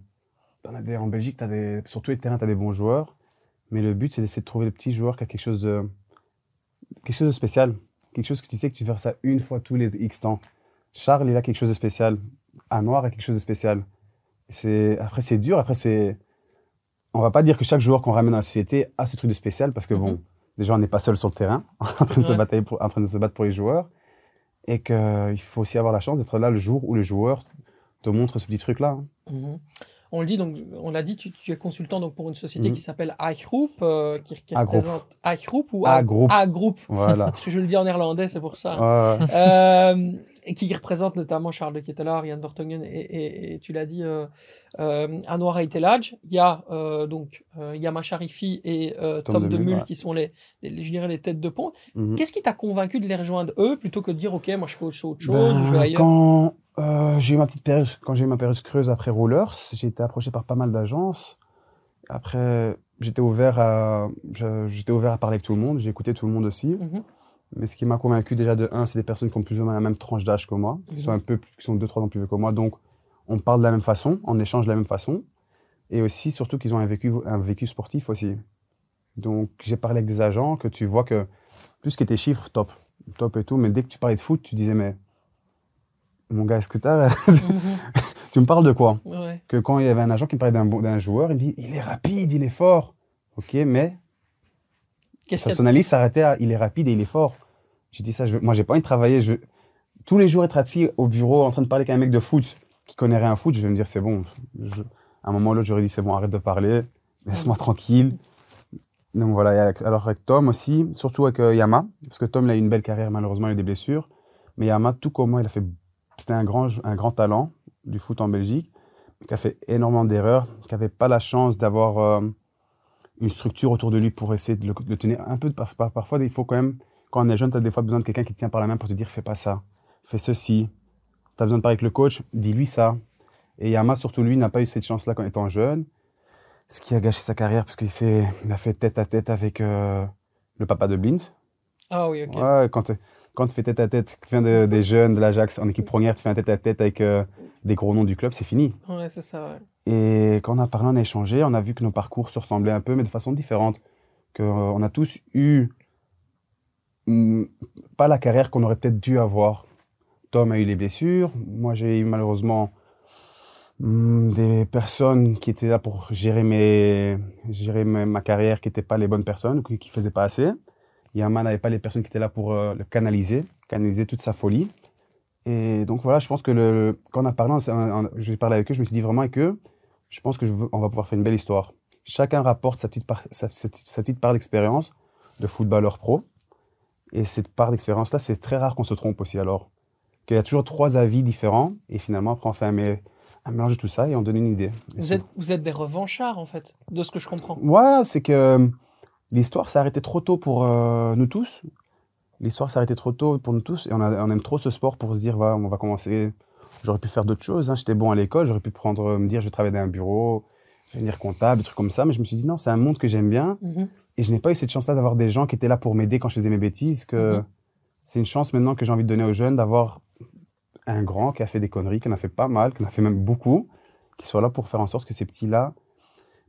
T'en as des, en Belgique, t'as des, sur tous les terrains, tu as des bons joueurs. Mais le but, c'est d'essayer de trouver le petit joueur qui a quelque chose de, quelque chose de spécial. Quelque chose que tu sais que tu fais ça une fois tous les X temps. Charles, il a quelque chose de spécial. Noir a quelque chose de spécial. C'est, après, c'est dur. Après, c'est. On va pas dire que chaque joueur qu'on ramène dans la société a ce truc de spécial parce que, bon, Mhm. déjà, on n'est pas seul sur le terrain en train de, se pour, en train de se battre pour les joueurs. Et qu'il faut aussi avoir la chance d'être là le jour où le joueur te montre ce petit truc-là. hein. Mhm. On le dit, donc, on l'a dit, tu, tu es consultant donc, pour une société Mhm. qui s'appelle iGroup, euh, qui, qui représente iGroup ou A-Group. A-Group Voilà. Parce que je le dis en néerlandais, c'est pour ça. Ouais, ouais. Euh, et qui représente notamment Charles de Ketelaar, Yann Vertonghen et, et- et tu l'as dit, euh, euh, Anwar Eitelaj. Il y a euh, donc euh, Yama Sharifi et euh, Tom, Tom Demul ouais. qui sont les, les, je dirais les têtes de pont. Mhm. Qu'est-ce qui t'a convaincu de les rejoindre eux plutôt que de dire ok moi je fais autre chose Ben, ou je vais ailleurs? Quand euh, j'ai eu ma petite période, quand j'ai eu ma période creuse après Rollers, j'ai été approché par pas mal d'agences. Après, j'étais ouvert à, j'étais ouvert à parler avec tout le monde. J'ai écouté tout le monde aussi. Mhm. Mais ce qui m'a convaincu déjà de un, c'est des personnes qui ont plus ou moins la même tranche d'âge que moi, Mhm. qui sont un peu, plus- qui sont deux trois ans plus vieux que moi. Donc, on parle de la même façon, on échange de la même façon, et aussi surtout qu'ils ont un vécu, un vécu sportif aussi. Donc, j'ai parlé avec des agents que tu vois que plus que tes chiffres, top, top et tout, mais dès que tu parlais de foot, tu disais mais mon gars, est-ce que t'as, Mhm. tu me parles de quoi? Ouais. Que quand il y avait un agent qui me parlait d'un joueur, il me dit il est rapide, il est fort. Ok, mais Son analyse s'arrêtait à il est rapide et il est fort. J'ai dit ça, je veux- moi j'ai pas envie de travailler. Je... Tous les jours être assis au bureau en train de parler avec un mec de foot qui connaît rien au foot, je vais me dire c'est bon. Je- À un moment ou l'autre, j'aurais dit c'est bon, arrête de parler, laisse-moi tranquille. Donc voilà, alors avec Tom aussi, surtout avec euh, Yama, parce que Tom il a eu une belle carrière, malheureusement il a eu des blessures. Mais Yama, tout comme moi, il a fait, c'était un grand, un grand talent du foot en Belgique, mais qui a fait énormément d'erreurs, qui n'avait pas la chance d'avoir euh, une structure autour de lui pour essayer de le, de tenir un peu. Parce que par- parfois, il faut quand même quand on est jeune, tu as des fois besoin de quelqu'un qui te tient par la main pour te dire fais pas ça, fais ceci. Tu as besoin de parler avec le coach, dis-lui ça. Et Yama, surtout lui, n'a pas eu cette chance-là quand étant jeune, ce qui a gâché sa carrière parce qu'il a fait tête à tête avec euh, le papa de Blint. Ah oui, ok. Ouais, quand tu quand tu fais tête à tête, tu viens de- des jeunes de l'Ajax en équipe première, tu fais un tête à tête avec euh, des gros noms du club, c'est fini. Ouais, c'est ça, ouais. Et quand on a parlé, on a échangé, on a vu que nos parcours se ressemblaient un peu, mais de façon différente. Que, euh, on a tous eu mm, pas la carrière qu'on aurait peut-être dû avoir. Tom a eu les blessures, moi j'ai eu malheureusement mm, des personnes qui étaient là pour gérer, mes, gérer ma, ma carrière qui n'étaient pas les bonnes personnes qui ne faisaient pas assez. Yaman n'avait pas les personnes qui étaient là pour euh, le canaliser, canaliser toute sa folie. Et donc voilà, je pense que le, quand on a parlé, j'ai parlé avec eux, je me suis dit vraiment avec eux, je pense que je veux- on va pouvoir faire une belle histoire. Chacun rapporte sa petite part, sa, sa- sa petite part d'expérience de footballeur pro. Et cette part d'expérience-là, c'est très rare qu'on se trompe aussi. Alors, qu'il y a toujours trois avis différents. Et finalement, après, on fait un, mé- un mélange de tout ça et on donne une idée. Et Vous êtes, vous êtes des revanchards, en fait, de ce que je comprends. Ouais, c'est que euh, l'histoire s'est arrêtée trop tôt pour euh, nous tous. L'histoire arrêtée trop tôt pour nous tous et on, a- on aime trop ce sport pour se dire, va, on va commencer. J'aurais pu faire d'autres choses. hein. J'étais bon à l'école, j'aurais pu prendre, euh, me dire, je vais travailler dans un bureau, je vais devenir comptable, des trucs comme ça. Mais je me suis dit, non, c'est un monde que j'aime bien Mhm. et je n'ai pas eu cette chance-là d'avoir des gens qui étaient là pour m'aider quand je faisais mes bêtises. Que Mhm. c'est une chance maintenant que j'ai envie de donner aux jeunes d'avoir un grand qui a fait des conneries, qui en a fait pas mal, qui en a fait même beaucoup, qui soit là pour faire en sorte que ces petits-là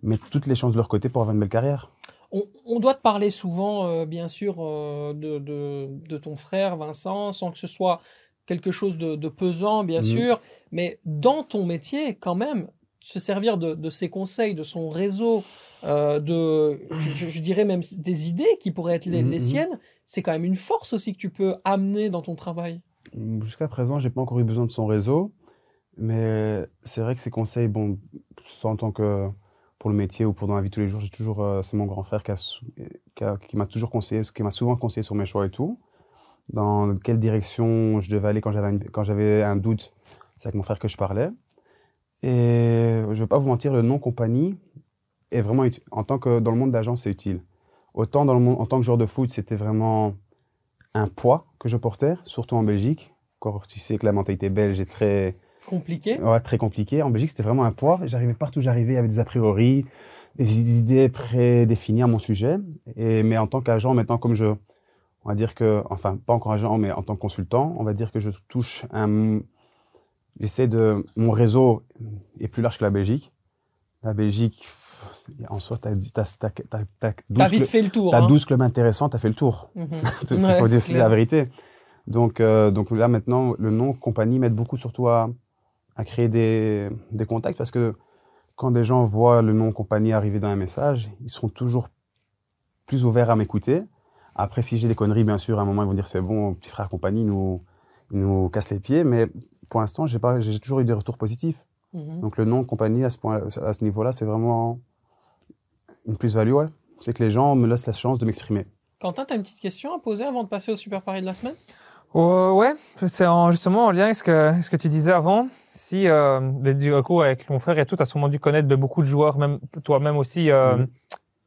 mettent toutes les chances de leur côté pour avoir une belle carrière. On, on doit te parler souvent, euh, bien sûr, euh, de, de, de ton frère Vincent, sans que ce soit quelque chose de, de pesant, bien Mhm. sûr. Mais dans ton métier, quand même, se servir de, de ses conseils, de son réseau, euh, de, je, je dirais même des idées qui pourraient être les, Mhm, les mhm. siennes, c'est quand même une force aussi que tu peux amener dans ton travail. Jusqu'à présent, j'ai pas encore eu besoin de son réseau, mais c'est vrai que ses conseils, bon, en tant que pour le métier ou pour dans la vie tous les jours, j'ai toujours, euh, c'est mon grand frère qui, m'a toujours conseillé, qui m'a souvent conseillé sur mes choix et tout. Dans quelle direction je devais aller quand j'avais, quand j'avais un doute, c'est avec mon frère que je parlais. Et je vais pas vous mentir, le nom compagnie est vraiment utile. En tant que dans le monde d'agence, c'est utile. Autant dans le monde, en tant que joueur de foot, c'était vraiment un poids que je portais, surtout en Belgique. Encore, tu sais que la mentalité belge est très, Compliqué. ouais, très compliquée. En Belgique, c'était vraiment un poids. J'arrivais partout où j'arrivais, il avait des a priori, des idées prédéfinies à mon sujet. Et, mais en tant qu'agent, maintenant, comme je, on va dire que, enfin, pas encore agent, mais en tant que consultant, on va dire que je touche un, j'essaie de, mon réseau est plus large que la Belgique. La Belgique, en soi, t'as, t'as, t'as 12 T'as vite fait le tour. t'as hein. 12 clubs intéressants, t'as fait le tour. Mhm. Il Ouais, faut c'est dire la vérité. Donc, euh, donc là, maintenant, le nom compagnie m'aide beaucoup surtout à, à créer des, des contacts parce que quand des gens voient le nom compagnie arriver dans un message, ils seront toujours plus ouverts à m'écouter. Après, si j'ai des conneries, bien sûr, à un moment, ils vont dire c'est bon, petit frère compagnie, il nous, nous casse les pieds. Mais pour l'instant, j'ai pas- j'ai toujours eu des retours positifs. Mhm. Donc, le nom compagnie, à ce, point, à ce niveau-là, c'est vraiment une plus-value, ouais. C'est que les gens me laissent la chance de m'exprimer. Quentin, tu as une petite question à poser avant de passer au Super Paris de la semaine? Euh, ouais, c'est en- justement en lien avec ce que, ce que tu disais avant. Si, euh, du coup, avec ton frère et tout, tu as sûrement dû connaître de beaucoup de joueurs, même toi-même aussi, euh, Mhm.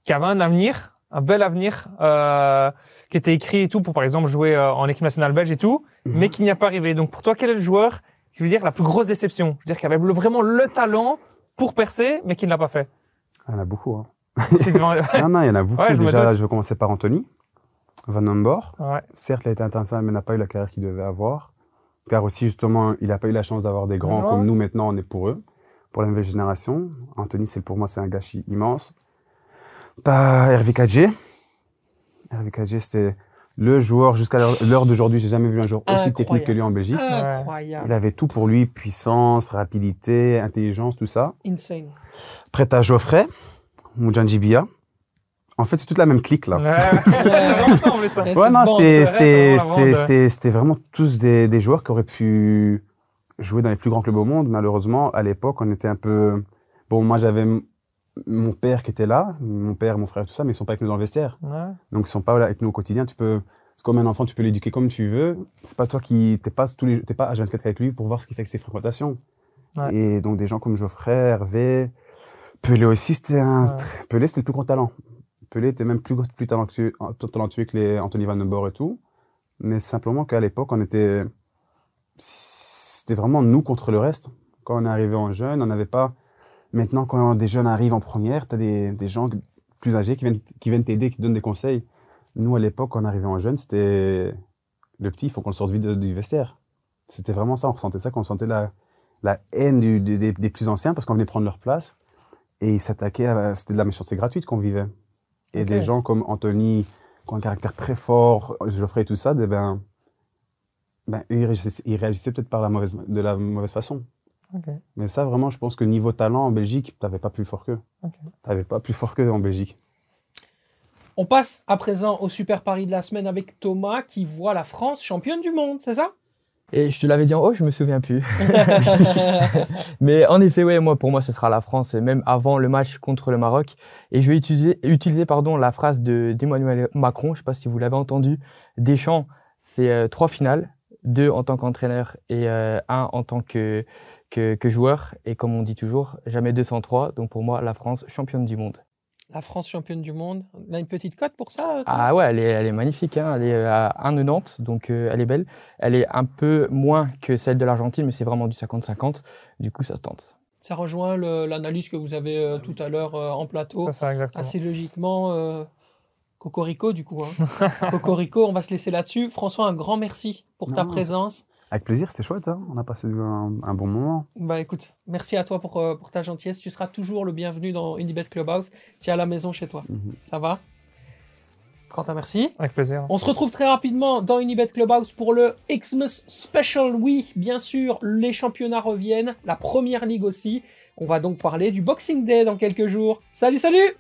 qui avaient un avenir, un bel avenir, euh, qui était écrit et tout pour, par exemple, jouer euh, en équipe nationale belge et tout, Mhm. mais qui n'y a pas arrivé. Donc, pour toi, quel est le joueur qui veut dire la plus grosse déception? Je veux dire, qui avait vraiment le talent pour percer, mais qui ne l'a pas fait Il y en a beaucoup. Hein. Non, non, il y en a beaucoup. Ouais, je Déjà, je vais commencer par Anthony Van Nombor. ouais. Certes, il a été international, mais n'a pas eu la carrière qu'il devait avoir. Car aussi, justement, il n'a pas eu la chance d'avoir des grands Ouais. comme nous maintenant, on est pour eux, pour la nouvelle génération. Anthony, c'est pour moi, c'est un gâchis immense. T'as Hervé Kadje. Hervé Kadje, c'était le joueur, jusqu'à l'heure- d'aujourd'hui, j'ai jamais vu un joueur aussi Incroyable. technique que lui en Belgique. Incroyable. Il avait tout pour lui, puissance, rapidité, intelligence, tout ça. Insane. Prêt à Geoffrey, Moujanjibia. En fait, c'est toute la même clique, là. Ouais, c'était, vraiment tous des, des joueurs qui auraient pu jouer dans les plus grands clubs au monde. Malheureusement, à l'époque, on était un peu. Bon, moi, j'avais mon père qui était là, mon père, mon frère, tout ça, mais ils sont pas avec nous dans le vestiaire. Ouais. Donc, ils sont pas là avec nous au quotidien. Tu peux, c'est comme un enfant, tu peux l'éduquer comme tu veux. C'est pas toi qui, t'es pas tous les, t'es pas H24 avec lui pour voir ce qu'il fait avec ses fréquentations. Ouais. Et donc, des gens comme Geoffrey, Hervé, Pelé aussi, c'était un, Ouais. Pelé, c'était le plus gros talent. Pelé était même plus, talentueux, que les Anthony Van Boer et tout. Mais simplement qu'à l'époque, on était. C'était vraiment nous contre le reste. Quand on est arrivé en jeune, on n'avait pas. Maintenant, quand des jeunes arrivent en première, tu as des, des, gens plus âgés qui viennent, qui viennent t'aider, qui te donnent des conseils. Nous, à l'époque, quand on arrivait en jeune, c'était le petit, il faut qu'on le sorte vite du vestiaire. C'était vraiment ça, on ressentait ça, qu'on sentait la, la haine des, des, plus anciens parce qu'on venait prendre leur place. Et ils s'attaquaient, c'était de la méchanceté gratuite qu'on vivait. Et des gens comme Anthony, qui ont un caractère très fort, Geoffrey et tout ça, eh ben, ben, ils réagissaient, ils réagissaient peut-être par la mauvaise, de la mauvaise façon. Mais ça, vraiment, je pense que niveau talent en Belgique, t'avais pas plus fort qu'eux. Ok. T'avais pas plus fort qu'eux en Belgique. On passe à présent au super pari de la semaine avec Thomas qui voit la France championne du monde, c'est ça? Et je te l'avais dit en haut, je me souviens plus. Mais en effet, ouais, moi, pour moi, ce sera la France, même avant le match contre le Maroc. Et je vais utiliser, utiliser pardon, la phrase de- d'Emmanuel Macron, je ne sais pas si vous l'avez entendu. Deschamps, c'est euh, trois finales, deux en tant qu'entraîneur et euh, un en tant que, que, que joueur. Et comme on dit toujours, jamais 203. Donc pour moi, la France, championne du monde. La France championne du monde. On a une petite cote pour ça Thomas Ah ouais, elle est, elle est magnifique. Hein. Elle est euh, à 1,90, donc euh, elle est belle. Elle est un peu moins que celle de l'Argentine, mais c'est vraiment du 50-50. Du coup, ça tente. Ça rejoint l'analyse que vous avez euh, tout à l'heure euh, en plateau. Ça, ça, exactement. Assez logiquement, euh, Cocorico du coup. Hein. Cocorico, on va se laisser là-dessus. François, un grand merci pour ta Non, présence. Avec plaisir, c'est chouette. Hein on a passé un, un bon moment. Bah écoute, merci à toi pour, euh, pour ta gentillesse. Tu seras toujours le bienvenu dans Unibet Clubhouse. Tu es à la maison chez toi. Mhm. Ça va? Quentin, merci. Avec plaisir. On se retrouve très rapidement dans Unibet Clubhouse pour le Xmas Special. Oui, bien sûr, les championnats reviennent, la première ligue aussi. On va donc parler du Boxing Day dans quelques jours. Salut, salut